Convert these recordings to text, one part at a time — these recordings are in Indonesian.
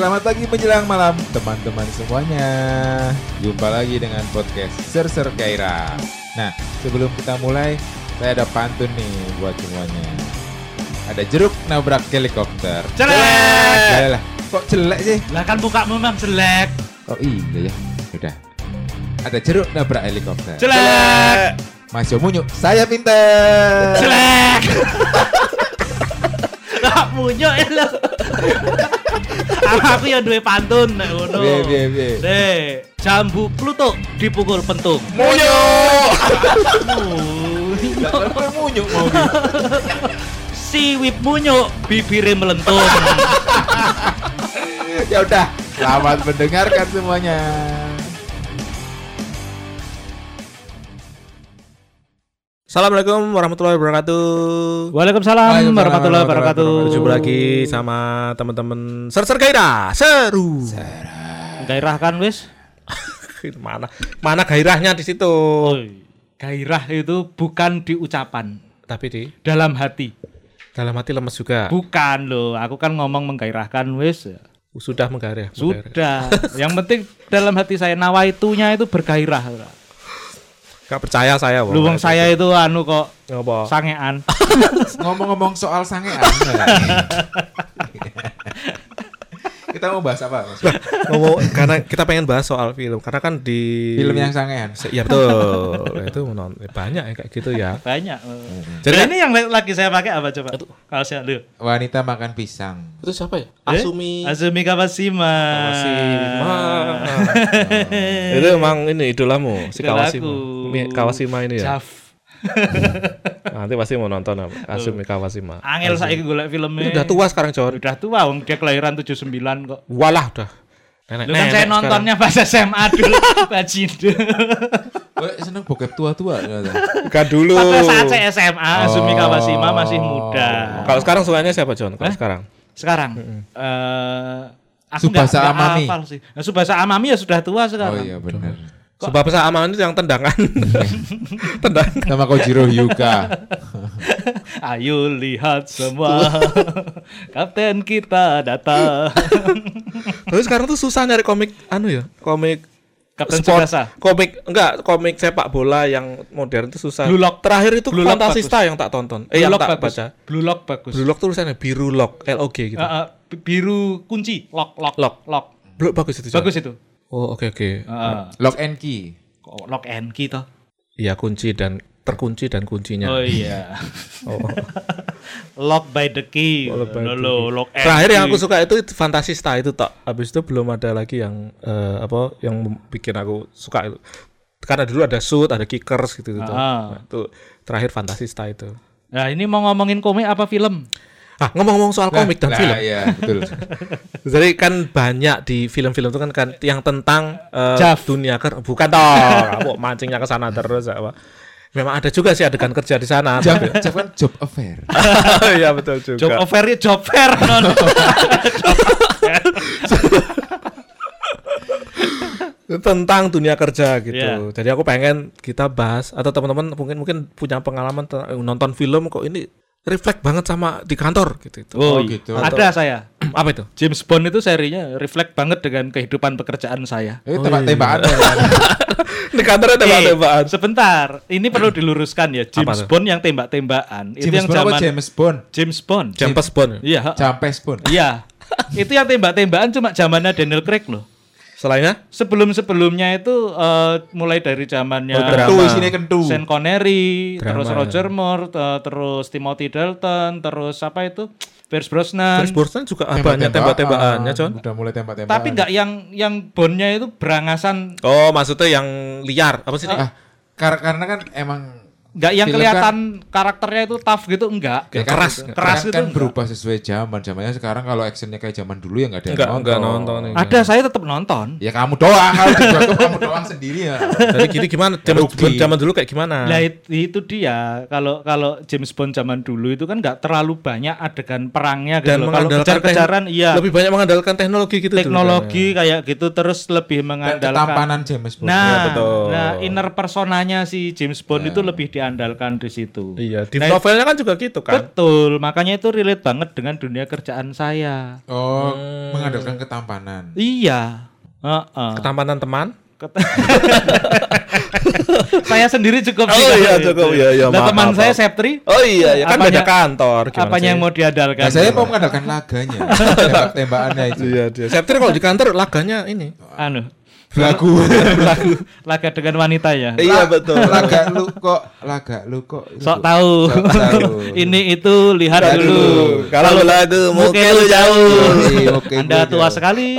selamat pagi menjelang malam teman-teman semuanya. Jumpa lagi dengan podcast Ser-Ser Gairah. Nah, sebelum kita mulai, saya ada pantun nih buat semuanya. Ada jeruk nabrak helikopter. Jelek. Yalah, kok jelek sih? Lah kan mukamu memang jelek. Oh iya ya. Udah. Ada jeruk nabrak helikopter. Jelek. Mas Yomunyu, saya pinter. Jelek. Lah munyo ya lo. Aku ya duwe pantun nek ngono. Piye, piye, piye? Deh, jambu Pluto dipukul pentung. Munyu. Munyo. Gitu. Siwip munyo, bibirnya melentung. ya udah, selamat mendengarkan semuanya. Assalamualaikum warahmatullahi wabarakatuh. Waalaikumsalam warahmatullahi wabarakatuh. Berjumpa lagi sama teman-teman Ser Ser Gairah. Seru. Gairah kan wis? mana mana gairahnya di situ. Gairah itu bukan di ucapan, Tapi di dalam hati. dalam hati lemes juga. Bukan loh, aku kan ngomong menggairahkan wis. Sudah menggairah. menggairah. Sudah. Yang penting dalam hati saya nawaitunya itu bergairah. Gak percaya saya. Wong. Lu wong saya itu anu kok Apa? sangean. Ngomong-ngomong soal sangean. Kita mau bahas apa? Mas? Ngomong karena kita pengen bahas soal film karena kan di Film yang sangean. Iya betul. itu menon- banyak ya kayak gitu ya. Banyak. Jadi Jadi ini yang lagi saya pakai apa coba? Kalau saya lu. Wanita makan pisang. itu siapa ya? Eh? Asumi. Azumi Kawashima. Kawashima. itu emang ini idolamu si. Kawashima. Ini Kawashima ini ya. Jaf. Nanti pasti mau nonton apa? Asumi Kawashima. Angel saiki golek filmnya. Itu udah tua sekarang, John. Udah tua, wong dia kelahiran 79 kok. Walah udah. Nenek, Lu kan saya nontonnya pas SMA dulu, Bajindo. Gue seneng bokep tua-tua. Kan dulu. Pada saat saya SMA, Oh. Kawashima masih muda. Kalau sekarang sukanya siapa, John? Kalau Eh? sekarang? Sekarang, eh aku Subasa nggak Amami. sih. Nah, Subasa Amami ya sudah tua Oh sekarang. iya benar. Sebab pesan aman itu yang tendangan. tendangan. Nama Kojiro Hyuga. Ayo lihat semua, kapten kita datang. Terus sekarang tuh susah nyari komik anu ya, komik Kapten sport, Tsubasa. komik enggak komik sepak bola yang modern itu susah. Blue Lock. Terakhir itu Blue Lock Fantasista yang tak tonton. Eh Blue yang Lock tak bagus. baca. Blue Lock bagus. Blue Lock tulisannya biru lock, L O G gitu. Eh, eh, biru kunci, lock, lock, Lock. lock. Blue bagus itu. Bagus itu. Oh, oke oke. Heeh. Lock and key. Kok lock and key toh? Iya, kunci dan terkunci dan kuncinya. Oh iya. Oh. lock by the key. Oh, lock by Lo, the lo, lock and Terakhir yang key. aku suka itu Fantasista itu tak. Habis itu belum ada lagi yang eh, apa yang bikin aku suka itu. Karena dulu ada shoot, ada kickers gitu gitu. Ah. Nah, itu terakhir Fantasista itu. Nah, ini mau ngomongin komik apa film? Ah, ngomong-ngomong soal komik dan Nah, film. Iya, betul. Jadi kan banyak di film-film itu kan kan yang tentang Jav. dunia ker bukan toh, kamu mancingnya ke sana terus apa. Memang ada juga sih adegan kerja di sana. Job, job kan job affair. Iya betul juga. Job fair job fair non. tentang dunia kerja gitu. Iya. Jadi aku pengen kita bahas atau teman-teman mungkin mungkin punya pengalaman nonton film kok ini reflect banget sama di kantor gitu. itu. Oh, gitu. Ada saya. Apa itu? James Bond itu serinya reflect banget dengan kehidupan pekerjaan saya. Itu tembak-tembakan. di kantor ada Eh, tembak-tembakan. sebentar, ini perlu diluruskan ya. James? Bond yang tembak-tembakan itu James yang Bond apa zaman James Bond? James Bond. Jampes Bond. Iya, Jampes Bond. iya. itu yang tembak-tembakan cuma zamannya Daniel Craig loh. Selainnya Sebelum-sebelumnya itu eh, mulai dari zamannya Oh, Kentu isinya kentu. Sean Connery, Drama, terus ya. Roger Moore, eh, terus Timothy Dalton, terus apa itu? Pierce Brosnan. Chris Brosnan juga ah, banyak tembak-tembakannya, John. Udah mulai tembak-tembakan. Tapi nggak yang yang Bondnya itu berangasan, Oh, maksudnya yang liar. Apa sih? Ah, kar- karena kan emang nggak yang Film kelihatan karakternya itu tough gitu, enggak. Ya, keras. kan, Keras kan, itu kan enggak. berubah sesuai zaman. Zamannya sekarang kalau actionnya kayak zaman dulu ya nggak ada yang Enggak, nonton. enggak nonton. enggak. Ada saya tetap nonton. Ya kamu doang kalau di kamu doang sendiri ya. Jadi gini gimana? Zaman, zaman dulu kayak gimana? Lah it- itu dia kalau kalau James Bond zaman dulu itu kan nggak terlalu banyak adegan perangnya gitu Dan loh. Kalau mengandalkan kejar-kejaran iya lebih banyak mengandalkan teknologi gitu dulu teknologi kayak gitu terus lebih Dan mengandalkan ketampanan James Bond. Nah, Ya, betul. nah inner personanya si James Bond itu lebih diandalkan di situ. Iya, di Nah, novelnya kan juga gitu kan. Betul, makanya itu relate banget dengan dunia kerjaan saya. Oh, Hmm. mengandalkan ketampanan. Iya. Heeh. Ketampanan teman. saya sendiri cukup Oh sih iya, cukup. Iya, iya, maaf, teman maaf, saya. Septri, Oh iya, ya kan Apanya- beda kantor. Apanya sih? yang mau diandalkan? Nah, saya mau mengandalkan laganya, tembak-tembakannya itu. Iya, dia. Septir kalau di kantor laganya ini. anu, Belagu. laga dengan wanita ya. Iya, betul. Laga lu kok, laga lu kok. Sok tahu. Sok tahu. Ini itu lihat Lihat dulu. Kalau lagu muka lu jauh. Iya, oke, Anda tua jauh. sekali.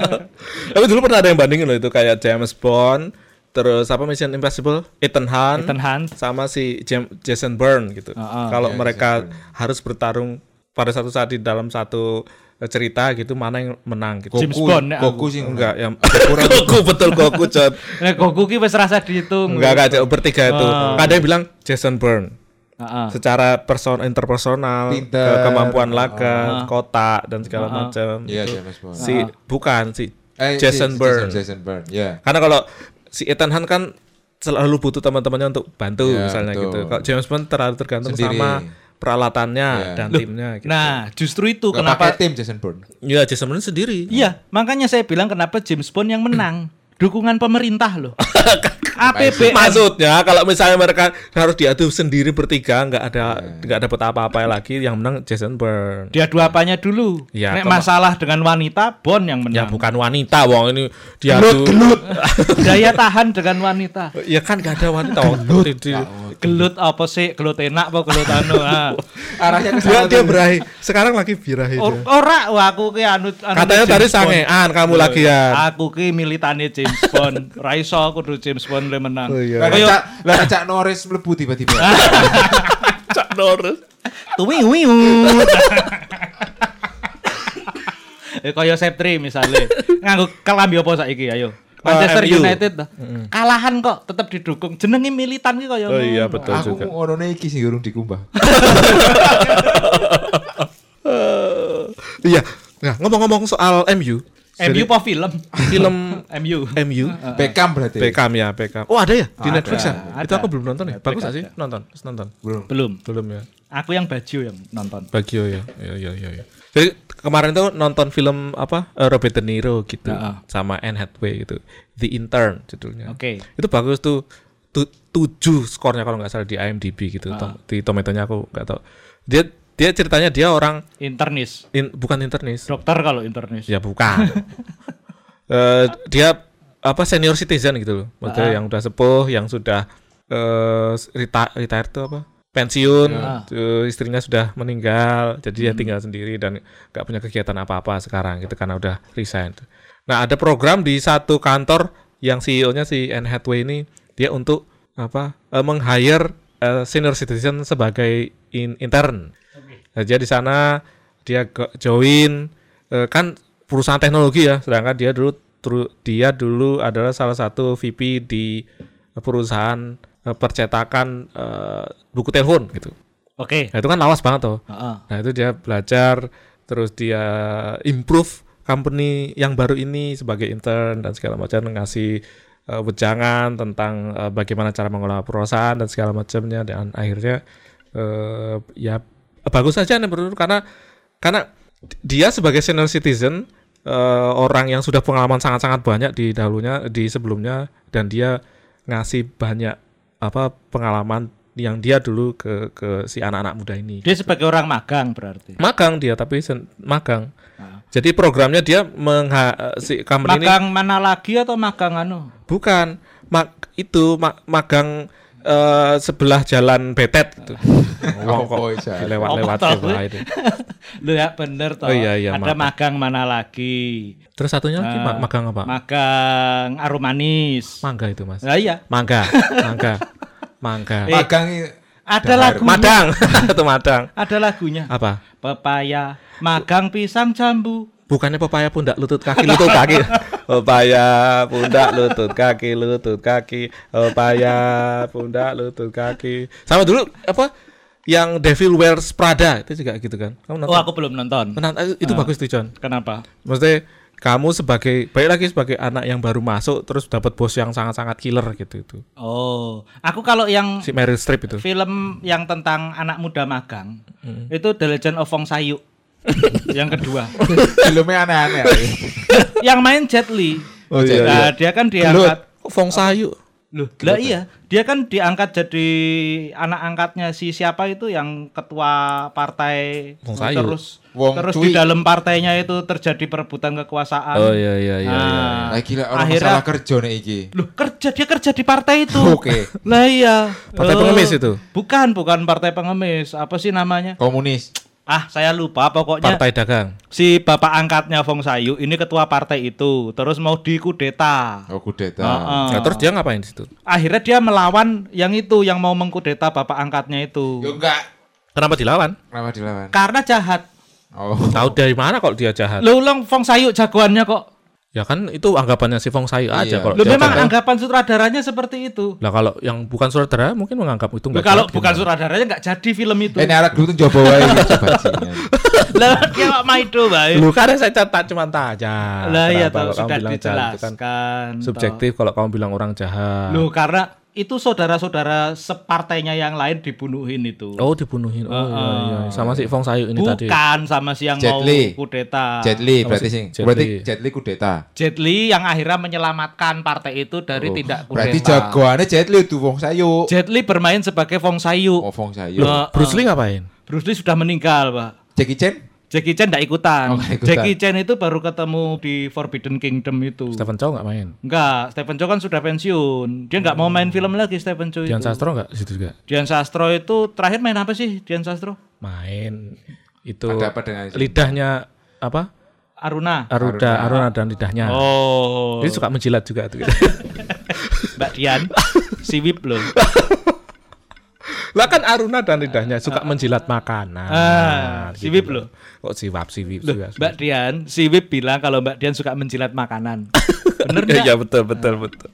Tapi dulu pernah ada yang bandingin loh itu kayak James Bond, terus apa Mission Impossible, Ethan Hunt, Ethan Hunt. sama si Jam- Jason Bourne gitu. Ah, ah. Kalau Iya, mereka harus bertarung pada satu saat di dalam satu cerita gitu mana yang menang gitu. James Goku- Bond, ya, Goku sih Enggak, yang Goku betul Goku Cot. Nah, Goku ki wis rasa dihitung. Enggak enggak bertiga itu. Ah. Ada yang bilang Jason Bourne. Heeh. Secara person interpersonal, Pinter. ke- kemampuan laga, kotak dan segala macam. Iya, Itu. James Bond. Si bukan si Eh, Jason si- Bourne. Jason, Jason Bourne, ya. Karena kalau si Ethan Hunt kan selalu butuh teman-temannya untuk bantu Ya, misalnya betul. gitu. Kalau James Bond terlalu tergantung Sendiri. sama peralatannya Ya. dan Loh, timnya gitu. Nah, justru itu Gak kenapa pakai tim Jason Bourne. Iya, Jason Bourne sendiri. Iya, makanya saya bilang kenapa James Bond yang menang. Dukungan pemerintah loh. APBN. Maksudnya kalau misalnya mereka harus diadu sendiri bertiga nggak ada nggak dapat apa-apa lagi yang menang Jason Bourne. Diadu apanya dulu? Ya, Nek masalah dengan wanita, Bond yang Ya menang. bukan wanita wong ini diadu. Daya tahan dengan wanita. ya kan nggak ada wanita wong. Di- di- Gelut apa sih? Gelut enak apa gelut anu? Ah. Arahnya ke Dia sana. dia berahi. Sekarang lagi birahi dia. Or- Ora, wah aku ki anu, anu Katanya tadi sangean kamu lagi ya. Aku ki militane James Bond. Raiso kudu James Bond le menang. Oh, iya. Lah lah Cak Norris mlebu tiba-tiba. Cak Norris. tuwi wiu. Eh kaya Septri misalnya nganggo kelambi apa saiki ayo. Manchester MU. United dah. Kalahan kok tetap didukung. Jenenge militan ki kaya Oh iya betul Aku juga. ngono iki sing urung dikumbah. Iya. Nah, ngomong-ngomong soal MU. MU apa film? film MU. MU Beckham berarti. Beckham ya Beckham. Oh ada ya di Ada, Netflix ya? ada. Itu aku belum nonton ya. Bagus gak sih? Nonton, nonton. Belum. Belum. Belum ya. Aku yang baju yang nonton. Bagio ya. Iya iya iya. iya. Jadi kemarin tuh nonton film apa eh, Robert De Niro gitu Heeh. sama Anne Hathaway gitu. The Intern judulnya. Oke. Itu bagus tuh. Tu, tujuh skornya kalau nggak salah di IMDb gitu. Tom- di Tomatonya aku nggak tahu. Dia dia ceritanya dia orang Internis. in- bukan internis. Dokter kalau internis. Ya bukan. Eh, dia apa senior citizen gitu loh. Maksudnya yang udah sepuh, yang sudah eh reti- retire tuh apa? Pensiun, tuh istrinya sudah meninggal, jadi dia tinggal sendiri dan gak punya kegiatan apa-apa sekarang gitu karena udah resign. Nah, ada program di satu kantor yang CEO-nya si Anne Hathaway ini dia untuk apa? eh, meng-hire eh, senior citizen sebagai in- intern. Nah, dia di sana dia join eh, kan perusahaan teknologi ya, sedangkan dia dulu dia dulu adalah salah satu VP di perusahaan eh, percetakan eh, buku telepon gitu. Oke. Nah, itu kan lawas banget tuh. Heeh. Nah, itu dia belajar terus dia improve company yang baru ini sebagai intern dan segala macam ngasih eh, wejangan tentang eh, bagaimana cara mengelola perusahaan dan segala macamnya dan akhirnya eh, ya bagus saja nih menurut karena karena dia sebagai senior citizen eh, orang yang sudah pengalaman sangat-sangat banyak di dahulunya di sebelumnya dan dia ngasih banyak apa pengalaman yang dia dulu ke ke si anak-anak muda ini Dia sebagai orang magang berarti. magang dia tapi sen- magang Ah. jadi programnya dia mengha si company ini Magang mana lagi atau magang anu? bukan mag itu ma- magang eh, sebelah jalan betet gitu. Wong kok Apa isa? lewat-lewat Apa tahu? sebelah itu. Lu ya bener toh. Oh, iya, iya, Ada magang mana lagi? Terus satunya lagi Ah. magang apa? Magang aromanis. Mangga itu mas. Nah, iya. Mangga, mangga, mangga. Eh, Magang Ada lagu. Madang, itu madang. Ada lagunya. Apa? Pepaya, magang pisang jambu. Bukannya pepaya pundak lutut kaki lutut kaki. Pepaya pundak lutut kaki lutut kaki. Pepaya pundak lutut kaki. Sama dulu apa? Yang Devil Wears Prada itu juga gitu kan? Kamu Oh, nonton? aku belum nonton. Nonton, eh, itu bagus tuh John. Kenapa? Maksudnya kamu sebagai baik lagi sebagai anak yang baru masuk terus dapat bos yang sangat-sangat killer gitu itu. Oh, aku kalau yang Si Meryl Streep itu. film yang tentang anak muda magang itu The Legend of Fong Sayuk. Yang kedua. Filmnya aneh-aneh. yang main Jet Li. Oh, iya, Nah, dia kan diangkat Fong Sayu? Loh, lah iya, dia kan diangkat jadi anak angkatnya si siapa itu yang ketua partai Wong Sayu. terus Wong terus Cui. di dalam partainya itu terjadi perebutan kekuasaan. Oh iya iya iya. Nah, iya. Lah gila orang Akhirnya- masalah kerja nih iki. Loh, kerja dia kerja di partai itu. Oke. Lah iya. Partai Eh, pengemis itu? Bukan, bukan partai pengemis. Apa sih namanya? Komunis. Ah, saya lupa pokoknya Partai dagang. si bapak angkatnya Fong Sayu ini ketua partai itu, terus mau dikudeta. Oh kudeta. Heeh. Nah, terus dia ngapain di situ? Akhirnya dia melawan yang itu yang mau mengkudeta bapak angkatnya itu. Yo enggak. Kenapa dilawan? Kenapa dilawan? Karena jahat. Oh. Tahu dari mana kalau dia jahat? Lu ulang Fong Sayu jagoannya kok. Ya kan itu anggapannya si Fong Sayu Iya. aja kalau Lu dia memang jahat. anggapan sutradaranya seperti itu. Lah kalau yang bukan saudara mungkin menganggap itu Lu enggak kalau bukan gimana? sutradaranya nggak jadi film itu. Eh, ini anak dulu tuh coba wae coba sini. Lah dia kok Maido, Bae. Lu kan saya catat cuma tanya. Lah iya toh, kalau sudah kan dijelaskan. toh. subjektif kalau kamu bilang orang jahat. Loh, karena itu saudara-saudara separtainya yang lain dibunuhin itu. Oh dibunuhin. Oh iya iya. Sama si Fong Sayu ini tadi. Bukan sama si yang Jet mau Li. kudeta. Jet Li Apa berarti sih? sing. Jet Berarti Li. Jet Li kudeta. Jet Li yang akhirnya menyelamatkan partai itu dari tidak kudeta. Berarti jagoannya Jet Li tuh Wong Sayu. Jet Li bermain sebagai Fong Sayu. Oh Wong Sayu. Loh. Bruce Lee ngapain? Bruce Lee sudah meninggal, Pak. Jackie Chan? Jackie Chan enggak ikutan. Oh, nggak ikutan. Jackie Chan itu baru ketemu di Forbidden Kingdom itu. Stephen Chow nggak main? Enggak, Stephen Chow kan sudah pensiun. Dia enggak mau main film lagi Stephen Chow Dian itu. Sastro nggak di situ juga? Dian Sastro itu terakhir main apa sih Dian Sastro? Main. Itu Ada apa dengan itu? lidahnya apa? Aruna. Aruda, Aruna dan lidahnya. Oh. Dia suka menjilat juga tuh. Mbak Dian. si Wip loh. lah kan Aruna dan lidahnya suka menjilat makanan. Ah, si Wip loh. Kok si Wap si Wip Loh, juga. Mbak Dian, si Wip bilang kalau Mbak Dian suka menjilat makanan. Bener nggak? Iya betul betul betul.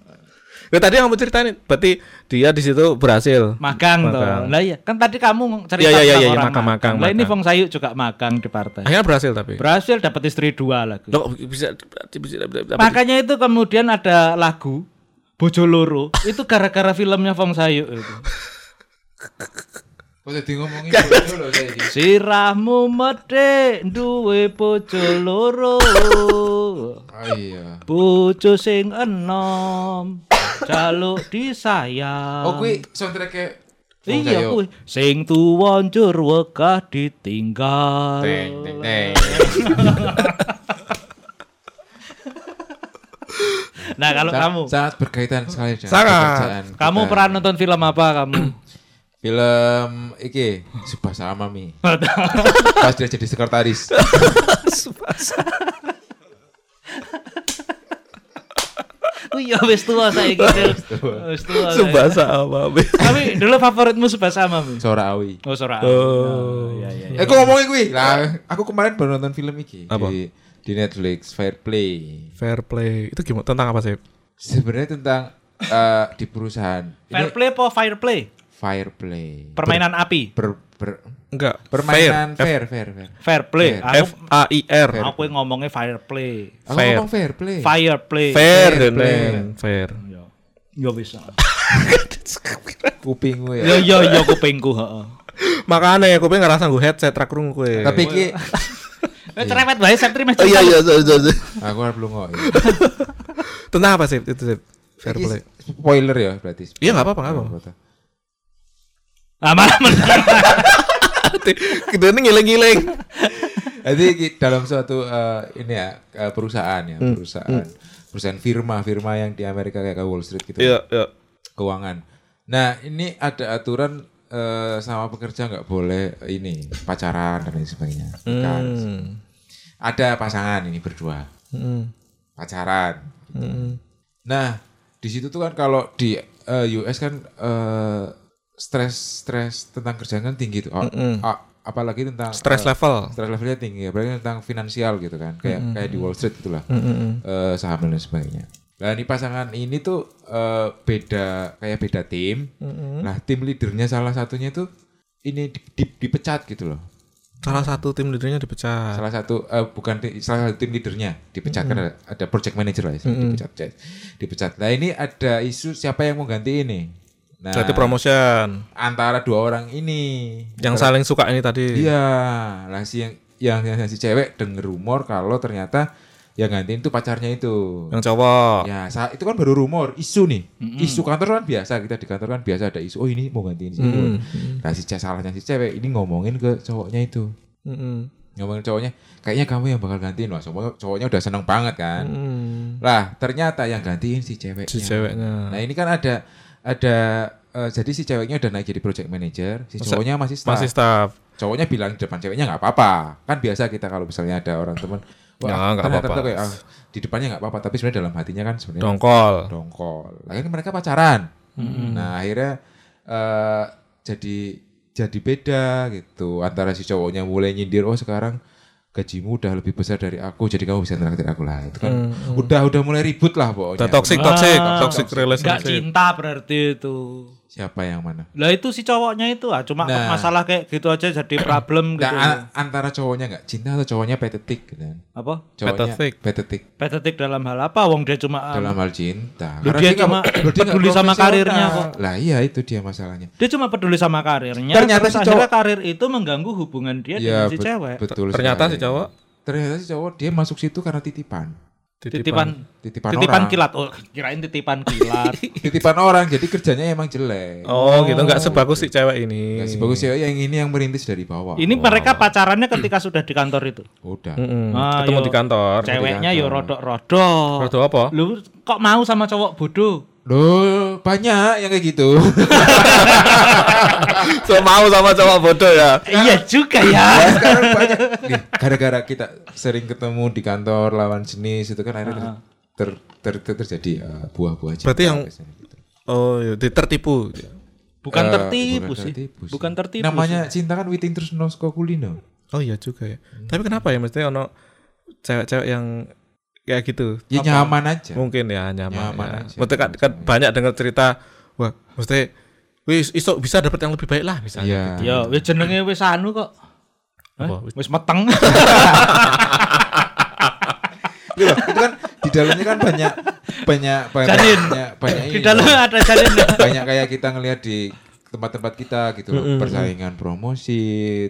Ya, tadi yang kamu ceritain, berarti dia di situ berhasil. Magang toh. Magang. Lah iya, kan tadi kamu cerita Iya, iya, iya, tentang iya, orang magang, magang, Lah ini. Fong Sayu juga magang di partai. Akhirnya berhasil tapi. Berhasil dapat istri dua lagi. Loh, bisa bisa dapat Makanya itu kemudian ada lagu Bojo Loro itu gara-gara filmnya Fong Sayu itu. Kok jadi ngomongin itu loh saya ini. Sirahmu medhe duwe bojo loro. Oh iya. Bojo sing enom jaluk disayang. Oh kuwi soundtrack-e Wong Iya kuwi sing tuwa njur wegah ditinggal. Teng teng teng. Nah, kalau kamu sangat berkaitan sekali dengan Sangat. kamu pernah nonton film apa kamu? Film iki Subasa Mami. Pas dia jadi sekretaris. Oh iya wis tua saiki. Wis tua. saya. Subasa apa? Be? Tapi dulu favoritmu Subasa sama Mi? Sora Awi. Oh, Sora. Oh. iya iya. Eh kok ngomongin kuwi? Lah, aku kemarin baru nonton film iki Apa? di di Netflix Fair Play. Fair play. Itu gimana? Tentang apa sih? Sebenarnya tentang eh, di perusahaan. Fair Ini play apa fire play? Fire Play. Permainan api. Ber, ber- Enggak. permainan fair. fair, fair, fair. Fair play. Fair. F Aku A I R. aku yang ngomongnya fire play. Aku Fair. ngomong fair play. Fire play. Fair, Fair play. Fair. Ya. Ya bisa. Kupingmu ya. Ya ya ya kupingku, heeh. Makanya aku pengen ngerasa gue headset rak krungu kue. Tapi Eh cerewet bae saya terima Oh, iya iya sorry, sorry. aku harus belum ngomong. Tentang apa sih itu sih? Fair play. Spoiler ya berarti. Iya, nggak apa-apa, nggak apa-apa. Ah malah menang. Kita ini ngiling-ngiling. Jadi dalam suatu eh, ini ya eh, perusahaan ya, Hmm. perusahaan perusahaan firma, firma yang di Amerika kayak Wall Street gitu. Iya iya. Keuangan. Nah, ini ada aturan eh, sama pekerja nggak boleh ini pacaran dan lain sebagainya. Hmm. Ada pasangan ini berdua Hmm. pacaran. Hmm. Nah, di situ tuh kan kalau di eh, US kan eh, stres stres tentang kerjaan kan tinggi tuh. Oh, ah, apalagi tentang Stress eh, level. stress levelnya tinggi berarti tentang finansial gitu kan. Kayak kayak di Wall Street itulah Hmm. eh, saham dan sebagainya. Nah ini pasangan ini tuh eh, beda kayak beda tim. Nah tim leadernya salah satunya tuh ini di- di- dipecat gitu loh. Salah satu tim leadernya dipecat. salah satu eh, bukan ti- salah satu tim leadernya dipecat kan ada, ada project manager lah ya, dipecat dipecat. Dipecat. Nah ini ada isu siapa yang mau ganti ini nah Berarti promotion. antara dua orang ini Yang saling suka ini tadi. iya lah si yang yang, yang si cewek denger rumor kalau ternyata yang gantiin itu pacarnya itu Yang cowok. ya sa- itu kan baru rumor isu nih isu kantor kan biasa kita di kantor kan biasa ada isu oh ini mau gantiin si itu nah si ce- salahnya si cewek ini ngomongin ke cowoknya itu Mm-mm. ngomongin cowoknya kayaknya kamu yang bakal gantiin loh cowoknya, cowoknya udah seneng banget kan Mm. lah ternyata yang gantiin si ceweknya Si ceweknya. nah ini kan ada ada eh, jadi si ceweknya udah naik jadi project manager si cowoknya masih staff Masih staff. cowoknya bilang di depan ceweknya nggak apa-apa kan biasa kita kalau misalnya ada orang teman Ya, nggak ternyata apa-apa. kayak, ah, di depannya nggak apa-apa tapi sebenarnya dalam hatinya kan sebenarnya Dongkol. dongkol akhirnya mereka pacaran nah akhirnya eh, jadi jadi beda gitu antara si cowoknya mulai nyindir oh sekarang gajimu udah lebih besar dari aku jadi kamu bisa traktir aku lah itu kan udah udah mulai ribut lah pokoknya Udah toxic, toxic, Ah. toxic relationship. cinta berarti itu. Siapa yang mana Lah itu si cowoknya itu ah cuma Nah. masalah kayak gitu aja jadi problem gitu. Nah, a- antara cowoknya nggak cinta atau cowoknya patetik gitu kan Apa? cowoknya Patetik. patetik Patetik dalam hal apa? Wong dia cuma ah, dalam hal cinta Karena dia nggak- cuma loh, dia peduli sama karirnya kok. lah iya itu dia masalahnya dia cuma peduli sama karirnya. Ternyata terus si cowok- karir itu mengganggu hubungan dia ya dengan si bet- cewek. betul Ternyata sekali. si cowok ternyata si cowok dia masuk situ karena titipan Titipan titipan, titipan orang kilat. Oh, kirain titipan kilat. titipan orang jadi kerjanya emang jelek Oh, gitu nggak sebagus si cewek ini. Nggak sebagus cewek yang ini yang merintis dari bawah Ini mereka pacarannya ketika sudah di kantor itu. udah Mm-mm. Ah, Ketemu yo. di kantor. Ceweknya yo rodok-rodok. Rodo apa? Lu kok mau sama cowok bodoh? Loh, banyak yang kayak gitu. so mau sama cowok bodoh ya. iya juga ya, ya. sekarang banyak. Gara-gara kita sering ketemu di kantor lawan jenis itu kan akhirnya ter, ter, ter- terjadi uh, buah-buah cinta Berarti yang- gitu. Oh, iya, ditertipu. Bukan Eh, tertipu bukan sih. tertipu sih. Bukan tertipu. Namanya cinta kan witing terus nosko kulino. Oh iya juga ya. Tapi kenapa ya mesti ono cewek-cewek yang kayak gitu? Ya nyaman aja. Mungkin ya nyaman. Nyaman ya. aja. Mesti kan, kan banyak dengar cerita, wah, mesti wis iso bisa dapat yang lebih baik lah misalnya. Iya. gitu. Ya, wis jenenge wis anu kok. Wis meteng. Gitu loh, itu kan di dalamnya kan banyak banyak banyak Janin. banyak, banyak Di ini dalam loh. ada janin. banyak kayak kita ngelihat di tempat-tempat kita gitu loh persaingan promosi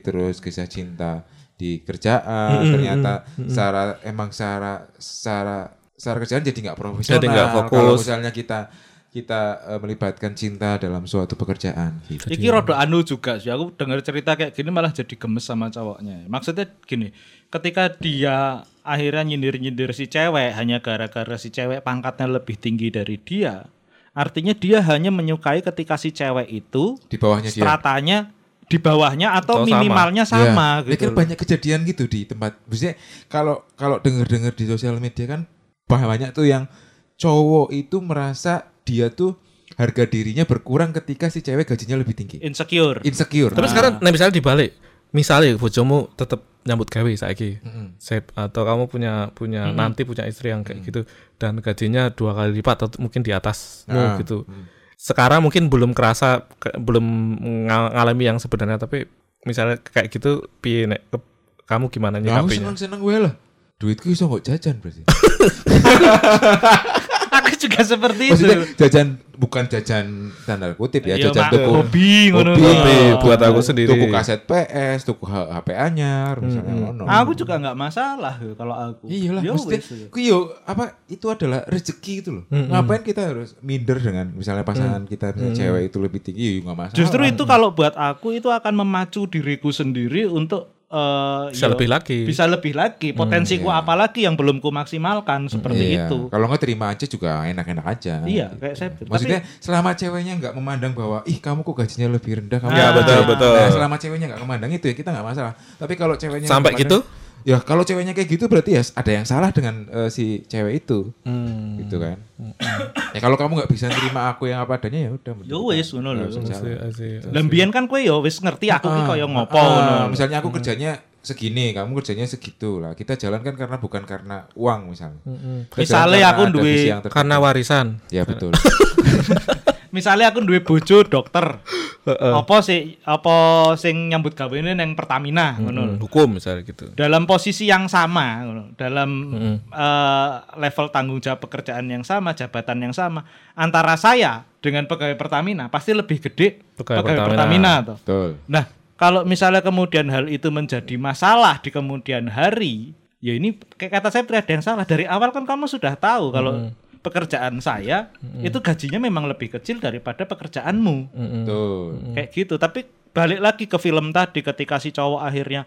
terus kisah cinta di kerjaan ternyata secara emang secara secara secara kerjaan jadi nggak profesional Jadi kalau fokus. misalnya kita kita eh, melibatkan cinta dalam suatu pekerjaan gitu Iki rada anu juga sih. Aku dengar cerita kayak gini malah jadi gemes sama cowoknya. Maksudnya gini, ketika dia akhirnya nyindir-nyindir si cewek hanya gara-gara si cewek pangkatnya lebih tinggi dari dia, artinya dia hanya menyukai ketika si cewek itu di bawahnya dia stratanya di bawahnya atau Atau sama. minimalnya sama Ya, ini gitu. kan banyak kejadian gitu di tempat. Maksudnya kalau kalau dengar-dengar di sosial media kan banyak tuh yang cowok itu merasa dia tuh harga dirinya berkurang ketika si cewek gajinya lebih tinggi. Insecure. Insecure. Tapi sekarang nah misalnya dibalik, misalnya bojomu tetap nyambut gawe saiki. Sep, atau kamu punya punya nanti punya istri yang kayak gitu dan gajinya dua kali lipat atau mungkin di atasmu Ah. gitu. Sekarang mungkin belum kerasa ke- belum nga- ngalami yang sebenarnya tapi misalnya kayak gitu piye nek ke- kamu gimana Ya, aku nyikapinya? seneng-seneng gue lah. Duitku iso nggak jajan berarti. Aku juga seperti itu. Maksudnya jajan bukan jajan tanda kutip ya, Iya, jajan tuku hobi ngono. hobi, Hobi buat aku sendiri. tuku kaset PS, tuku HP anyar misalnya ngono. Aku juga nggak masalah kalau aku. Iya lah, Yo yo apa itu adalah rezeki gitu loh. Ngapain kita harus minder dengan misalnya pasangan kita misalnya cewek itu lebih tinggi, nggak masalah. Justru itu kalau buat aku itu akan memacu diriku sendiri untuk eh, Bisa yo, lebih lagi. bisa lebih lagi potensiku apa lagi yang belum ku maksimalkan seperti Iya. itu. Kalau nggak terima aja juga enak-enak aja. Iya, kayak saya. Maksudnya selama ceweknya nggak memandang bahwa ih kamu kok gajinya lebih rendah kamu. Iya, nggak betul, gaji." betul. Nah, selama ceweknya nggak memandang itu ya kita nggak masalah. Tapi kalau ceweknya Sampai memandang- gitu? Ya kalau ceweknya kayak gitu berarti ya ada yang salah dengan eh, si cewek itu. Hmm. Gitu kan. ya kalau kamu nggak bisa terima aku yang apa adanya ya udah. Yo wis ngono lho. Asik. Lembian kan kue yo wis ngerti aku ki koyo ngopo Ah, ngono. misalnya aku kerjanya segini, kamu kerjanya segitu lah. Kita jalan kan karena bukan karena uang misalnya. Kita Misalnya jalan aku duwe- yang tertentu. Karena warisan. ya betul. Misalnya aku duwe bojo dokter. Apa sih apa sing nyambut gawe ini neng Pertamina ngono. Hmm, hukum misalnya gitu. dalam posisi yang sama ngono. dalam Mm-mm. eh, level tanggung jawab pekerjaan yang sama jabatan yang sama antara saya dengan pegawai Pertamina pasti lebih gede Pegawai pegawai, Pertamina. Pertamina toh. Betul. Nah, kalau misalnya kemudian hal itu menjadi masalah di kemudian hari, ya ini kayak kata saya ada yang salah. Dari awal kan kamu sudah tahu kalau pekerjaan saya itu gajinya memang lebih kecil daripada pekerjaanmu. Betul. Kayak gitu. Tapi balik lagi ke film tadi ketika si cowok akhirnya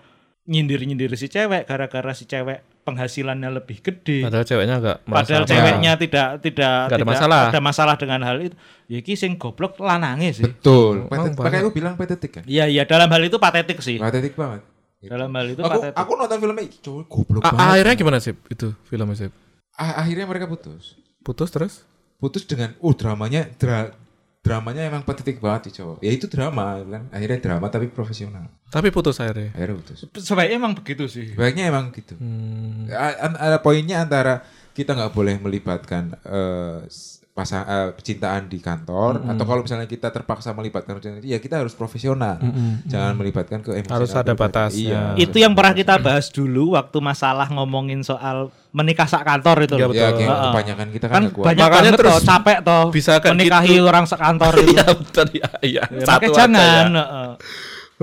nyindir-nyindir si cewek gara-gara si cewek penghasilannya lebih gede. Padahal ceweknya enggak merasa Padahal ceweknya tidak tidak Nggak ada tidak masalah. ada masalah dengan hal itu. Ya iki sing goblok lanange sih. Betul. Patet- Makanya aku bilang patetik kan. Iya iya dalam hal itu patetik sih. Patetik banget. Gitu. Dalam hal itu aku patetik. aku nonton filmnya "Ih, cowok goblok A- banget. akhirnya gimana sih itu filmnya sih? Ah, akhirnya mereka putus. Putus terus? Putus dengan uh dramanya dra- dramanya emang patetik banget sih cowok. Ya itu drama kan. Akhirnya drama tapi profesional. Tapi putus akhirnya. Akhirnya putus. Sebaiknya emang begitu sih. Baiknya emang gitu. Hmm. Ada poinnya antara kita nggak boleh melibatkan eh, s- pasang eh, percintaan di kantor atau kalau misalnya kita terpaksa melibatkan percintaan ya kita harus profesional. Jangan melibatkan ke emosional. Harus ada batasnya. Iya. Itu yang pernah kita bahas dulu waktu masalah ngomongin soal menikah sak kantor itu. Iya, betul. Ya, kayak Heeh. kebanyakan kita kan, Kan kuat. banyak Makanya banget terus toh, capek toh bisa menikahi gitu. orang sekantor itu. Iya betul ya. Iya. Ya, Satu makanya jangan. ya. heeh.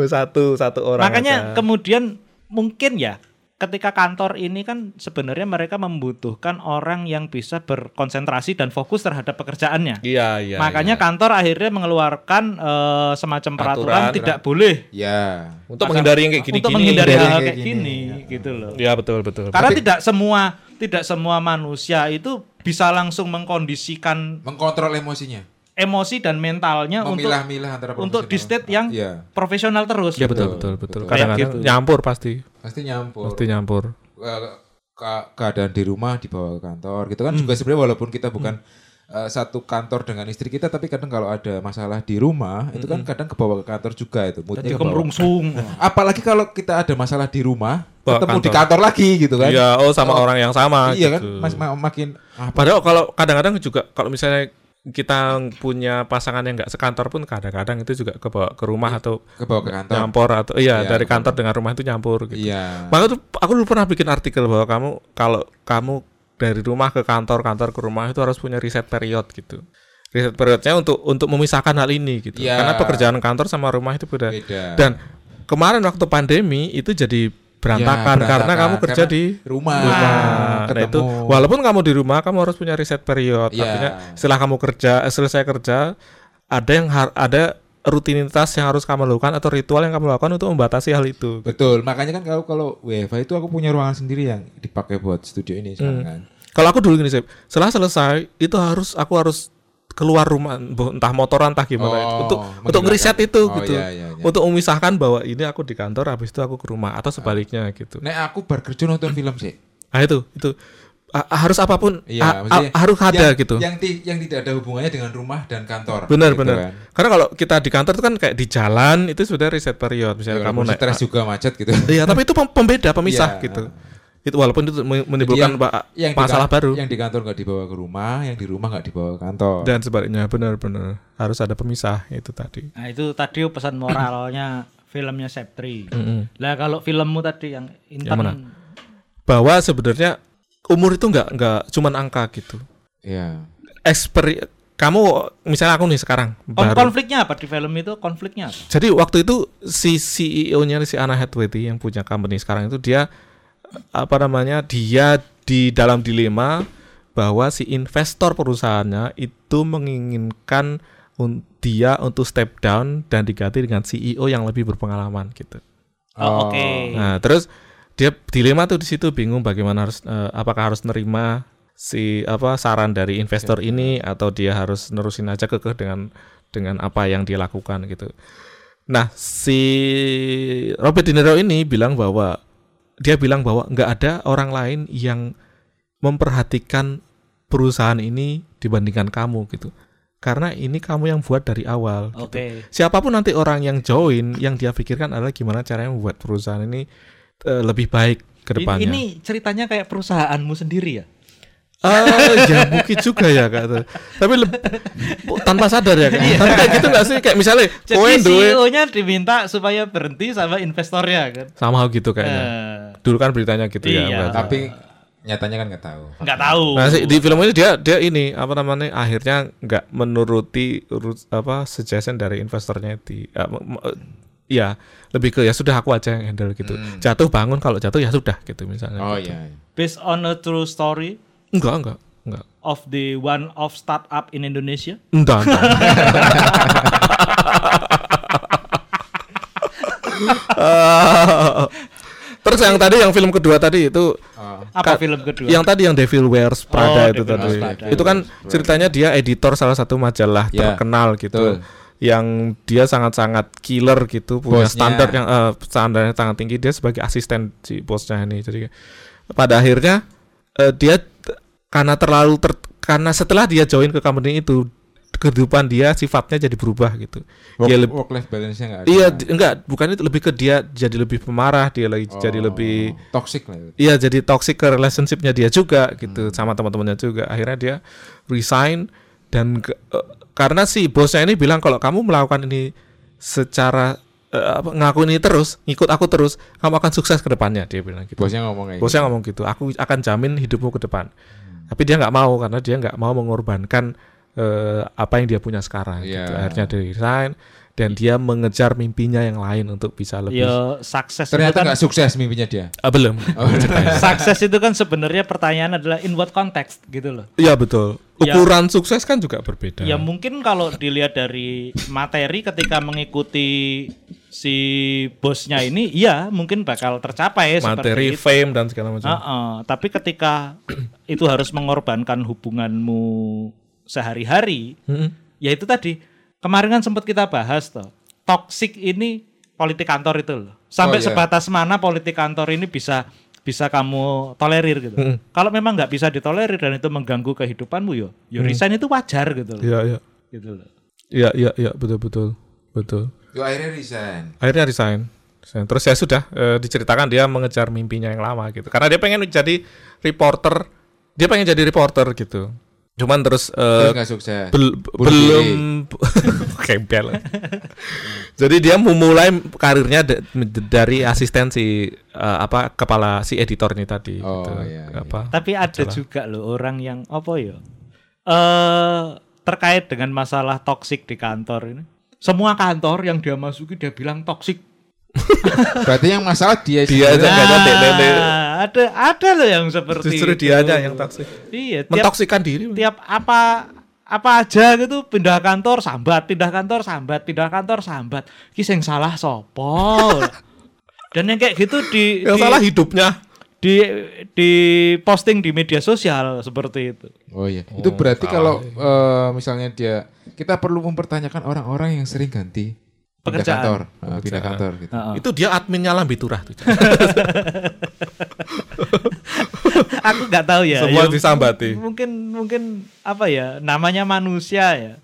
Satu satu orang. Makanya aja. kemudian mungkin ya ketika kantor ini kan sebenarnya mereka membutuhkan orang yang bisa berkonsentrasi dan fokus terhadap pekerjaannya. Iya iya. Makanya kantor akhirnya mengeluarkan eh, semacam peraturan Aturan, tidak boleh Ya. untuk menghindari yang kayak gini-gini. untuk menghindari Hindari hal kayak kayak gini. gini, gitu loh. Iya betul betul. Karena Tapi- tidak semua tidak semua manusia itu bisa langsung mengkondisikan Mengkontrol emosinya. emosi dan mentalnya untuk Memilah-milah antara untuk di state yang Iya. profesional terus. Iya Betul, betul betul. Kadang-kadang gitu. nyampur pasti. Pasti nyampur. Pasti nyampur. Ke- keadaan di rumah dibawa ke kantor gitu kan Hmm. juga sebenarnya walaupun kita bukan eh, satu kantor dengan istri kita tapi kadang kalau ada masalah di rumah itu kan kadang kebawa ke kantor juga itu moodnya kebawa. kemerungsung. apalagi kalau kita ada masalah di rumah Bawa ketemu di kantor. kantor lagi gitu kan Iya, oh sama orang yang sama iya kan gitu. mas, ma- makin apa Padahal kalau kadang-kadang juga kalau misalnya kita punya pasangan yang nggak sekantor pun kadang-kadang itu juga ke ke rumah atau kebawa ke kantor nyampor atau iya Iya, dari betul. kantor dengan rumah itu nyampur gitu. iya Maka tuh aku dulu pernah bikin artikel bahwa kamu kalau kamu dari rumah ke kantor, kantor ke rumah itu harus punya riset period gitu. Riset periodnya untuk untuk memisahkan hal ini gitu. Iya. Karena pekerjaan kantor sama rumah itu beda. beda Dan kemarin waktu pandemi itu jadi berantakan, Ya, karena berantakan. kamu kerja Karena di rumah, rumah. Nah, ketemu. itu walaupun kamu di rumah kamu harus punya riset period. Iya. Artinya setelah kamu kerja, selesai kerja ada yang har- ada rutinitas yang harus kamu lakukan atau ritual yang kamu lakukan untuk membatasi hal itu. betul makanya kan kalau kalau WFA itu aku punya ruangan sendiri yang dipakai buat studio ini sekarang Hmm. kan Kalau aku dulu gini sih, setelah selesai itu harus aku harus keluar rumah, entah motoran entah gimana Oh, itu. untuk untuk ngeriset itu Oh, gitu, iya, iya, iya. untuk memisahkan bahwa ini aku di kantor, habis itu aku ke rumah atau sebaliknya gitu. Nek aku bar kerja nonton film sih Nah itu itu harus apa pun Iya, a- a- harus ada yang, gitu. Yang ti- yang tidak ada hubungannya dengan rumah dan kantor. Benar gitu benar. kan. Karena kalau kita di kantor itu kan kayak di jalan itu sudah riset period, misalnya Ya, kamu naik. stres juga macet gitu. Iya, tapi itu pem- pembeda, pemisah Iya. gitu. Itu walaupun itu me- menimbulkan Jadi yang di masalah kan- baru Yang di kantor nggak dibawa ke rumah, yang di rumah nggak dibawa ke kantor. dan sebaliknya benar-benar harus ada pemisah itu tadi. Nah itu tadi pesan moralnya filmnya Septri. Mm-mm. Lah kalau filmmu tadi yang Yang? Intan bahwa sebenarnya umur itu nggak nggak cuman angka gitu. Iya. Experi kamu misalnya aku nih sekarang Kon- baru. konfliknya apa di film itu? Konfliknya apa? Jadi waktu itu si CEO-nya si Anna Hathaway yang punya company sekarang itu dia apa namanya dia di dalam dilema bahwa si investor perusahaannya itu menginginkan un- dia untuk step down dan diganti dengan CEO yang lebih berpengalaman gitu. Oh, oke. Nah, terus dia dilema tuh di situ bingung bagaimana harus eh, apakah harus nerima si apa saran dari investor ini atau dia harus nerusin aja kekeh dengan dengan apa yang dia lakukan gitu. Nah, si Robert De Niro ini bilang bahwa dia bilang bahwa nggak ada orang lain yang memperhatikan perusahaan ini dibandingkan kamu gitu. Karena ini kamu yang buat dari awal. gitu Oke. siapa pun nanti orang yang join yang dia pikirkan adalah gimana caranya membuat perusahaan ini eh, lebih baik ke Ini, depannya. ini ceritanya kayak perusahaanmu sendiri ya? Ah, ya mungkin juga ya kak. Tapi tanpa sadar ya kak. Tapi kayak gitu nggak sih? Kayak misalnya, Jadi duwe CEO-nya diminta supaya berhenti sama investornya kan. sama gitu kayaknya. Eh, Dulu kan beritanya gitu ya. Iya. berarti. Tapi nyatanya kan nggak tahu. nggak tahu. Nah, si- di film ini dia dia ini apa namanya akhirnya nggak menuruti urut apa suggestion dari investornya di uh, uh, ya lebih ke ya sudah aku aja yang handle gitu. Jatuh bangun kalau jatuh ya sudah gitu misalnya. Oh gitu. iya. Based on a true story Enggak, enggak, enggak. of the one of startup in Indonesia. Enggak, enggak. Eh, Terus yang tadi yang film kedua tadi itu Oh. Apa film kedua? yang tadi yang Devil Wears Oh, Prada itu Devil tadi. Prada. Itu kan ceritanya dia editor salah satu majalah Ya, terkenal gitu. betul. Yang dia sangat-sangat killer gitu, punya Bosnya. standar yang eh, standarnya sangat tinggi. Dia sebagai asisten si bosnya ini. Jadi pada akhirnya eh, dia karena terlalu ter, karena setelah dia join ke company itu kehidupan dia sifatnya jadi berubah gitu. Work, Dia work life balance-nya nggak ada. Iya, enggak, bukan itu lebih ke dia jadi lebih pemarah, dia lagi jadi Oh, lebih toxic lah. Iya jadi toxic ke relationshipnya dia juga gitu sama teman-temannya juga. Akhirnya dia resign dan ke- eh, karena si bosnya ini bilang kalau kamu melakukan ini secara eh, apa, ngaku ini terus, ngikut aku terus, kamu akan sukses ke depannya dia bilang gitu. Bosnya ngomong kayak Bosnya ngomong gitu, aku akan jamin hidupmu ke depan. Tapi dia nggak mau karena dia nggak mau mengorbankan eh, apa yang dia punya sekarang. Iya. Gitu. Akhirnya dia resign dan dia mengejar mimpinya yang lain untuk bisa lebih. Ya sukses. Ternyata itu kan nggak sukses mimpinya dia. Ah, belum. Oh, sukses itu kan sebenarnya pertanyaan adalah in what context gitu loh. Iya betul. Ya. Ukuran sukses kan juga berbeda. Ya mungkin kalau dilihat dari materi ketika mengikuti si bosnya ini, iya mungkin bakal tercapai materi seperti itu. fame dan segala macam. Heeh, tapi ketika itu harus mengorbankan hubunganmu sehari-hari, Mm-mm. ya itu tadi kemarin kan sempat kita bahas toh, toxic ini politik kantor itu loh. Sampai Oh, iya. sebatas mana politik kantor ini bisa bisa kamu tolerir gitu. Mm-mm. Kalau memang nggak bisa ditolerir dan itu mengganggu kehidupanmu yo, yo resign itu wajar gitu loh. Iya iya. Gitu loh. Iya iya iya betul betul betul. Yo akhirnya resign. Akhirnya resign. Resign. Terus ya sudah eh, diceritakan dia mengejar mimpinya yang lama gitu. Karena dia pengen jadi reporter. Dia pengen jadi reporter gitu. Cuman terus eh, Terus sukses. bel- Bunuh belum kempel. Jadi dia memulai karirnya da- dari asisten si eh, apa kepala si editor ini tadi. Oh, gitu. iya, iya. Apa? Tapi ada juga loh orang yang apa ya? Eh terkait dengan masalah toksik di kantor ini. Semua kantor yang dia masuki dia bilang toksik. Berarti yang masalah dia Dia aja nggak ada ada ada loh yang seperti Justru itu. dia aja yang toksik. Iya, tiap, Mentoksikan diri. tiap apa apa aja gitu pindah kantor sambat, pindah kantor sambat, pindah kantor sambat. Ki sing salah sopo? Dan yang kayak gitu di Yang di, salah hidupnya. di di posting di media sosial seperti itu. Oh iya. Itu berarti kalau eh, misalnya dia kita perlu mempertanyakan orang-orang yang sering ganti pindah Pekerjaan. kantor, Ah, pindah kantor gitu. Heeh. Itu dia adminnya Lambi Turah tuh. Aku nggak tahu ya. Semua Ya, disambati. Mungkin mungkin apa ya namanya manusia ya.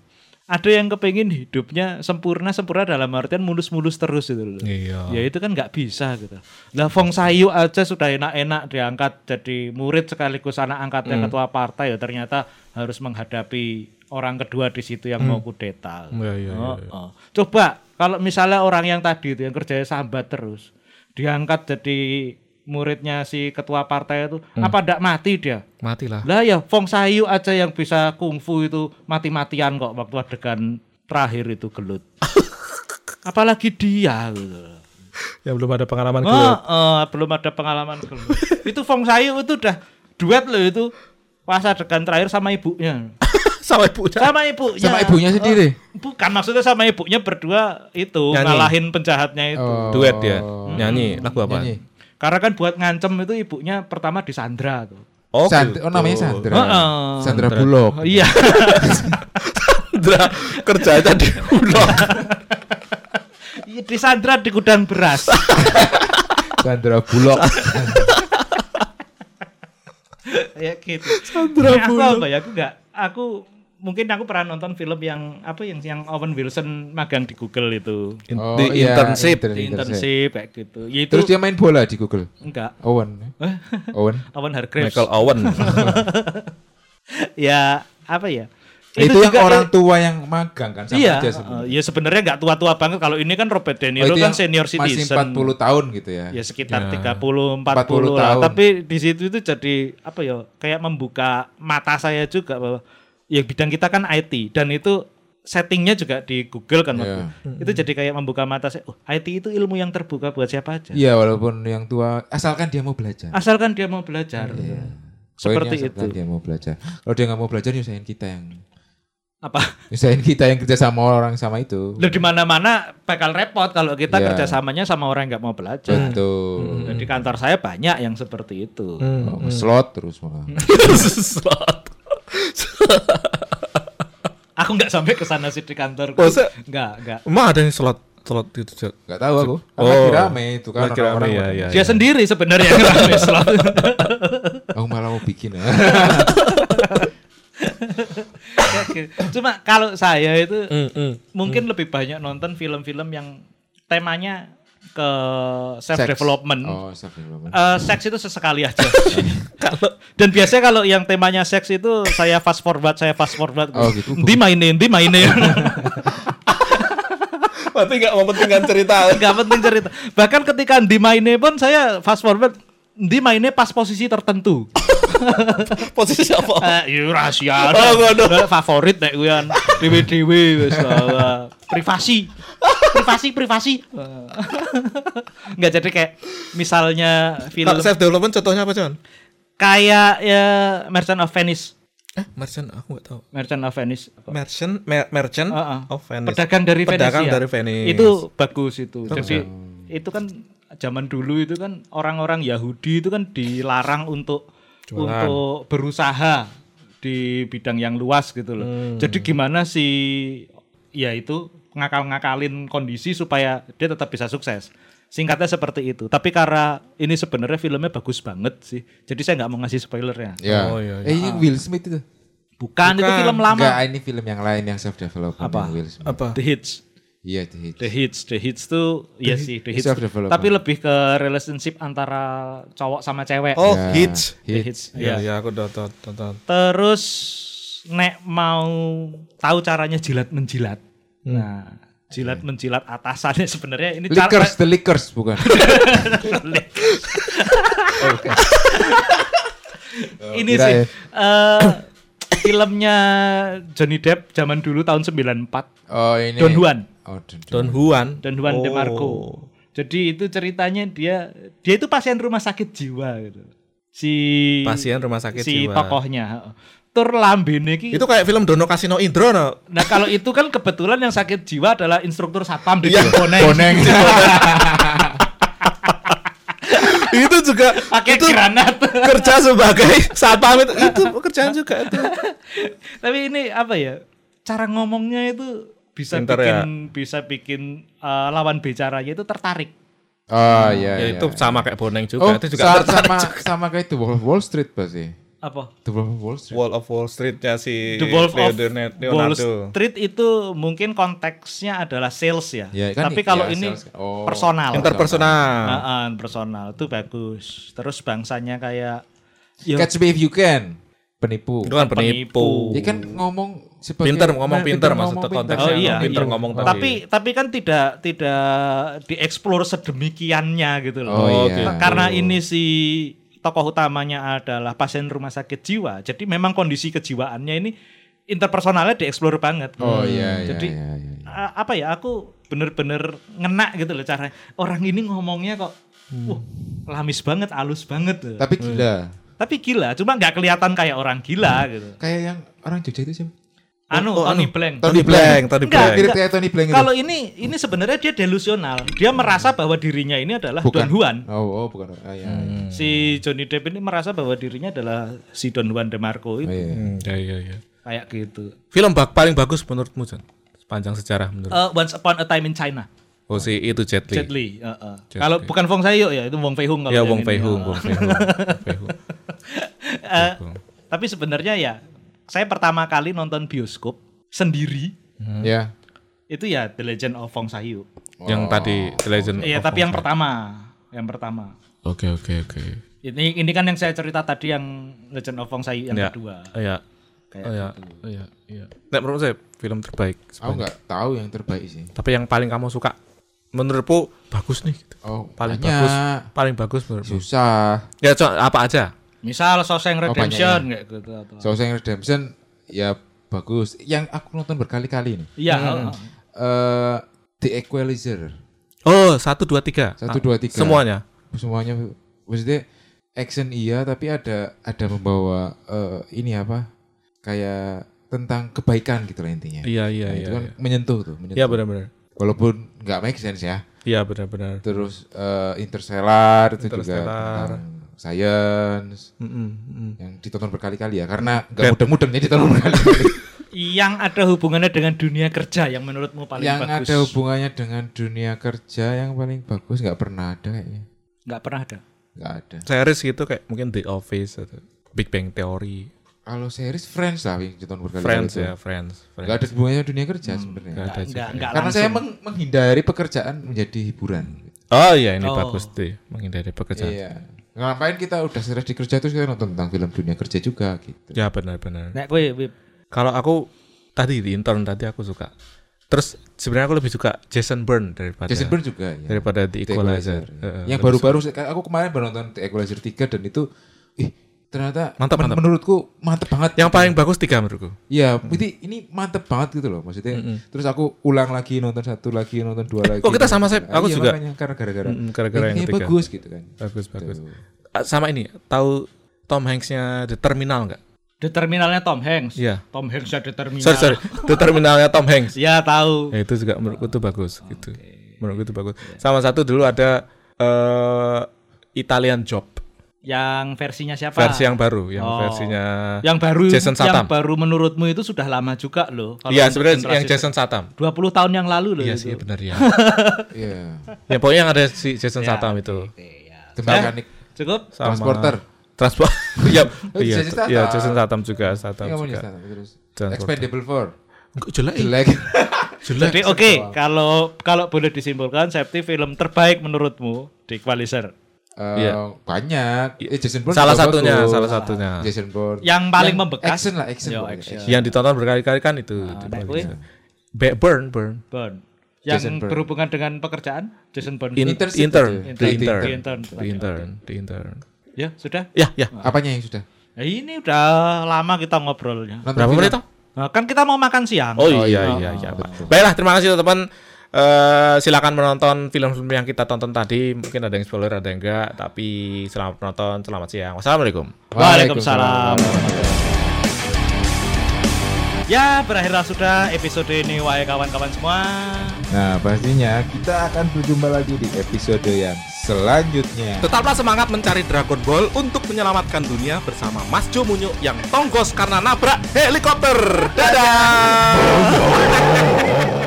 Ada yang kepingin hidupnya sempurna sempurna dalam artian mulus-mulus terus gitu loh. Iya. Ya itu kan nggak bisa gitu. Lah Fong Sayu aja sudah enak-enak diangkat jadi murid sekaligus anak angkatnya Hmm. ketua partai ya ternyata harus menghadapi orang kedua di situ yang mau kudeta. Iya, iya, Oh, oh. Coba kalau misalnya orang yang tadi itu yang kerjanya sambat terus diangkat jadi muridnya si ketua partai itu Hmm. apa ndak mati dia? Matilah. Lah ya Fong Sayu aja yang bisa kungfu itu mati-matian kok waktu adegan terakhir itu gelut. Apalagi dia gitu. Yang belum ada pengalaman Oh, gelut. oh, belum ada pengalaman gelut. itu Fong Sayu itu udah duet loh itu pas adegan terakhir sama ibunya. Sama ibunya. Sama ibunya. Sama ibunya sendiri. Oh, bukan maksudnya sama ibunya berdua itu Nyanyi. ngalahin penjahatnya itu. Oh. Duet dia. Nyanyi lagu apa? Nyanyi. Karena kan buat ngancem itu ibunya pertama disandra tuh. Oh, Sand- gitu. oh namanya Sandra. Heeh. Sandra Bullock. Oh, iya. Sandra kerjanya di Bulog. disandra di gudang beras. Sandra Bullock. ya gitu. Sandra Nah, aku apa ya? Aku enggak aku mungkin aku pernah nonton film yang apa yang yang Owen Wilson magang di Google itu. In- Oh, di iya, internship. intern- Di internship kayak gitu. Ya itu Terus dia main bola di Google. enggak. Owen. Owen. Owen Hargreaves. Michael Owen. ya apa ya? Itu, yang juga orang tua yang magang kan sama iya, aja eh, sebenarnya. ya sebenarnya nggak tua-tua banget kalau ini kan Robert De Oh, Niro itu kan yang senior masih citizen. 40 tahun gitu ya. ya sekitar Ya. 30 40, 40 lah. tahun. Tapi di situ itu jadi apa ya? Kayak membuka mata saya juga bahwa ya bidang kita kan IT dan itu settingnya juga di Google kan waktu Iya. itu jadi kayak membuka mata saya oh IT itu ilmu yang terbuka buat siapa aja Iya, walaupun yang tua asalkan dia mau belajar. asalkan dia mau belajar seperti Poinnya itu asalkan dia mau belajar. Kalau dia nggak mau belajar nyusahin kita yang apa nyusahin kita yang kerja sama orang sama itu. Lah di mana-mana bakal repot kalau kita Iya. kerjasamanya sama orang yang nggak mau belajar. Betul. Dan di kantor saya banyak yang seperti itu. Oh, slot terus malah. Slot. Aku nggak sampai ke sana sih di kantor. Oh, se- Nggak, nggak. Emang ada yang slot slot itu Jod? Gak tahu aku. Kan Oh. lagi rame itu kan Lagi rame, orang-orang. iya, pada- iya. Dia sendiri sebenarnya yang rame slot. Aku malah mau bikin. ya. Cuma kalau saya itu Hmm, hmm. mungkin lebih banyak nonton film-film yang temanya ke self development. Oh, self development. Eh, seks itu sesekali aja. dan biasanya kalau yang temanya seks itu saya fast forward, saya fast forward. Oh, gitu. Di mainin, di mainin. Tapi nggak mementingkan cerita. Gak penting cerita. Bahkan ketika di mainnya pun saya fast forward di mainnya pas posisi tertentu. Posisi apa? Eh, iya rahasia. Oh. Nah, Favorit nek kuwi dewe-dewe wis lah. Privasi. Privasi, privasi. Enggak jadi kayak misalnya film self development contohnya apa, John? kayak ya Merchant of Venice. Eh, merchant aku nggak tahu. Merchant of Venice. Merchant, mer- merchant Heeh. of Venice. Pedagang dari Venice. Pedagang ya. dari Venice. Itu bagus itu. Jadi itu kan zaman dulu itu kan orang-orang Yahudi itu kan dilarang untuk Jualan. untuk berusaha di bidang yang luas gitu loh. Hmm. Jadi gimana sih ya itu ngakal-ngakalin kondisi supaya dia tetap bisa sukses. Singkatnya seperti itu. Tapi karena ini sebenarnya filmnya bagus banget sih. Jadi saya nggak mau ngasih spoilernya. Ya. Oh, iya, iya. Eh, ini Will Smith itu. Bukan, itu Bukan. film lama. Enggak, ini film yang lain yang self development Apa? Will Smith. apa? The Hits. Iya, The Hits. The Hits, The Hits tuh iya sih The Hits. Tapi lebih ke relationship antara cowok sama cewek. Oh, Ya, hits. The Hits. Hits. Iya, Iya. iya aku udah tonton. Terus nek mau tahu caranya jilat menjilat. Hmm. Nah, jilat menjilat atasannya sebenarnya ini cara- Lickers, The Lickers bukan. ini kira sih ya. eh, filmnya Johnny Depp zaman dulu tahun 94 Oh, ini. Don Juan. Oh, Don Juan. Don Juan. Don Juan de Oh. Marco. Jadi itu ceritanya dia dia itu pasien rumah sakit jiwa gitu. Si Pasien rumah sakit si jiwa. tokohnya. Tur lambene iki. Itu kayak film Dono Kasino Indro no. Nah, kalau itu kan kebetulan yang sakit jiwa adalah instruktur satpam di Iya, Boneng. Boneng. itu juga Pakai itu granat. kerja sebagai satpam itu itu pekerjaan juga itu. Tapi ini apa ya? Cara ngomongnya itu bisa Pinter bikin ya. bisa bikin eh, lawan bicaranya itu tertarik. Oh, iya, Ya iya. itu sama kayak Boneng juga. Oh, itu juga sa- tertarik sama juga. sama kayak itu of Wall Street pasti. Apa? The Wolf of Wall Street. Wall of Wall Street-nya si The Wolf of Leonardo. Wall Street itu mungkin konteksnya adalah sales ya. Ya, kan Tapi i- kalau ya, ini sales. Oh. personal. Interpersonal. Heeh, personal itu bagus. Terus bangsanya kayak ya, Catch Me If You Can. Penipu. Itu kan penipu. Dia kan ngomong sebagai Pinter, ngomong Nah, pinter ngomong maksudnya pinter. konteksnya. Oh iya, pinter iya. ngomong tadi. tapi tapi kan tidak tidak dieksplor sedemikiannya gitu loh. Oh, Oh, iya. gitu. Karena ini si tokoh utamanya adalah pasien rumah sakit jiwa. Jadi memang kondisi kejiwaannya ini interpersonalnya dieksplor banget. Oh iya, iya, Jadi iya, iya, iya. apa ya aku bener-bener ngena gitu loh cara orang ini ngomongnya kok wah lamis banget, halus banget. Tapi gila. Tapi gila, cuma nggak kelihatan kayak orang gila gitu. Kayak yang orang Jogja itu siapa? Anu, oh, Tony anu. Blank. Tony Blank, Tony Blank. Mirip kayak Tony Blank itu. Kalau ini ini sebenarnya dia delusional. Dia merasa bahwa dirinya ini adalah bukan. Don Juan. Oh, oh bukan. Ah, iya, iya. Si Johnny Depp ini merasa bahwa dirinya adalah si Don Juan de Marco Oh, itu. iya. Hmm, ya, ya, ya. Kayak gitu. Film bak paling bagus menurutmu, Jan? Sepanjang sejarah menurut. Eh, Once Upon a Time in China. Oh, si itu Jet Li. Jet Li. eh. Jet Kalau bukan Fong Sayo ya, itu Wong Fei Hung kalau Ya Wong. Fei Hung, Wong Fei Hung. Wong Fei Hung. tapi sebenarnya ya, saya pertama kali nonton bioskop sendiri Ya. itu ya The Legend of Fong Sayu. Yang tadi The Legend Iya, tapi yang Fong pertama, yang pertama. Oke, oke, oke. Ini ini kan yang saya cerita tadi yang Legend of Fong Sayu yang Ya. kedua. Ya. kayak Oh ya, gitu. oh ya, iya. Nek menurut saya film terbaik. Aku sebenarnya. nggak tahu yang terbaik sih. Tapi yang paling kamu suka, menurutku bagus nih. Gitu. Oh, Paling banyak. bagus, paling bagus menurutmu. Susah. Ya, apa aja? Misal Shawshank Oh, Redemption kayak gitu atau Shawshank Redemption ya bagus. Yang aku nonton berkali-kali nih. Iya, Hmm. heeh. Eh The Equalizer. Oh, satu dua tiga. Satu, dua, tiga. Semuanya. Semuanya maksudnya action iya tapi ada ada membawa eh, ini apa? Kayak tentang kebaikan gitu lah intinya. Iya, iya, Nah, iya. itu kan iya. menyentuh tuh, menyentuh. Iya benar-benar. Walaupun nggak make sense ya. Iya benar-benar. Terus eh, Interstellar itu juga Interstellar. tentang science Mm-mm, mm. yang ditonton berkali-kali ya karena nggak mudeng-mudeng jadi ditonton berkali-kali. yang ada hubungannya dengan dunia kerja yang menurutmu paling yang bagus. ada hubungannya dengan dunia kerja yang paling bagus nggak pernah ada kayaknya. Nggak pernah ada. Nggak ada. Series gitu kayak mungkin The Office atau Big Bang Theory, Kalau series Friends lah yang ditonton berkali-kali. Friends itu. ya, Friends. Friends. Nggak ada hubungannya dunia kerja sebenarnya. Nggak ada nggak, nggak Karena saya langsung. meng- menghindari pekerjaan menjadi hiburan. Oh iya ini Oh. bagus deh menghindari pekerjaan. Iya. Ngapain kita udah stres di kerja terus kita nonton tentang film dunia kerja juga gitu. Ya benar-benar. Nek kowe Kalau aku tadi di intern tadi aku suka. Terus sebenarnya aku lebih suka Jason Bourne daripada Jason Bourne juga ya. daripada The The Equalizer. Equalizer. Heeh, yang baru-baru aku kemarin baru nonton The Equalizer 3 dan itu ih ternyata Mantap, men- mantap. menurutku mantep banget. Yang paling bagus tiga menurutku. Iya, ini ini mantep banget gitu loh maksudnya. Terus aku ulang lagi nonton satu lagi nonton dua lagi. kok kita sama? Ah, Aku iya, juga. makanya, karena gara-gara. Mm-mm, gara-gara yang ini ketiga. bagus gitu kan. Bagus bagus. Tuh. Ah, Sama ini, tahu Tom Hanks-nya The Terminal nggak? The Terminalnya Tom Hanks. Iya. Tom Hanks ada Terminal. Sorry sorry, The Terminalnya Tom Hanks. Ya tahu. Ya itu juga menurutku tuh bagus gitu. Menurutku itu bagus. Sama satu dulu ada eh Italian Job. Yang versinya siapa? Versi yang baru, yang Oh. versinya yang baru Jason yang Statham. baru menurutmu itu sudah lama juga loh. Kalau Iya, sebenarnya yang Jason Statham. 20 tahun yang lalu loh Iya itu. sih benar ya. Iya. ya pokoknya yang ada si Jason Ya, Statham itu. oke, ya. The Mechanic Cukup? Sama Transporter. Transport. Iya, Oh, iya, Jason iya Jason Statham juga, Statham Ini kamu juga. nih, terus. Expendable 4. Enggak jelek. Jelek. Jadi oke, kalau kalau boleh disimpulkan Septi film terbaik menurutmu di Equalizer. Eh, Iya. banyak. Eh, Jason Bourne Salah satunya, bagus. salah satunya. Jason Bourne. Yang paling membekas? Action lah, action. Yo, action. action. Yang ditonton berkali-kali kan itu. Nah, itu. Be- Burn, Burn. Bond. Yang Jason Bourne. berhubungan dengan pekerjaan Jason Bond. In- intern, aja. the Intern, intern, the intern. the intern, the intern. Ya, sudah. Ya, ya. Apanya yang sudah? Ya, ini udah lama kita ngobrolnya. Berapa menit toh? Nah, kan kita mau makan siang. Oh, Oh, iya, iya. iya, iya. Betul. Baiklah, terima kasih teman-teman. Eh, silakan menonton film-film yang kita tonton tadi. Mungkin ada yang spoiler, ada yang enggak. Tapi selamat menonton, selamat siang. Wassalamualaikum. Waalaikumsalam. Ya, berakhirlah sudah episode ini wahai kawan-kawan semua. Nah, pastinya kita akan berjumpa lagi di episode yang selanjutnya. Tetaplah semangat mencari Dragon Ball untuk menyelamatkan dunia bersama Mas Jo Munyo yang tonggos karena nabrak helikopter. Dadah.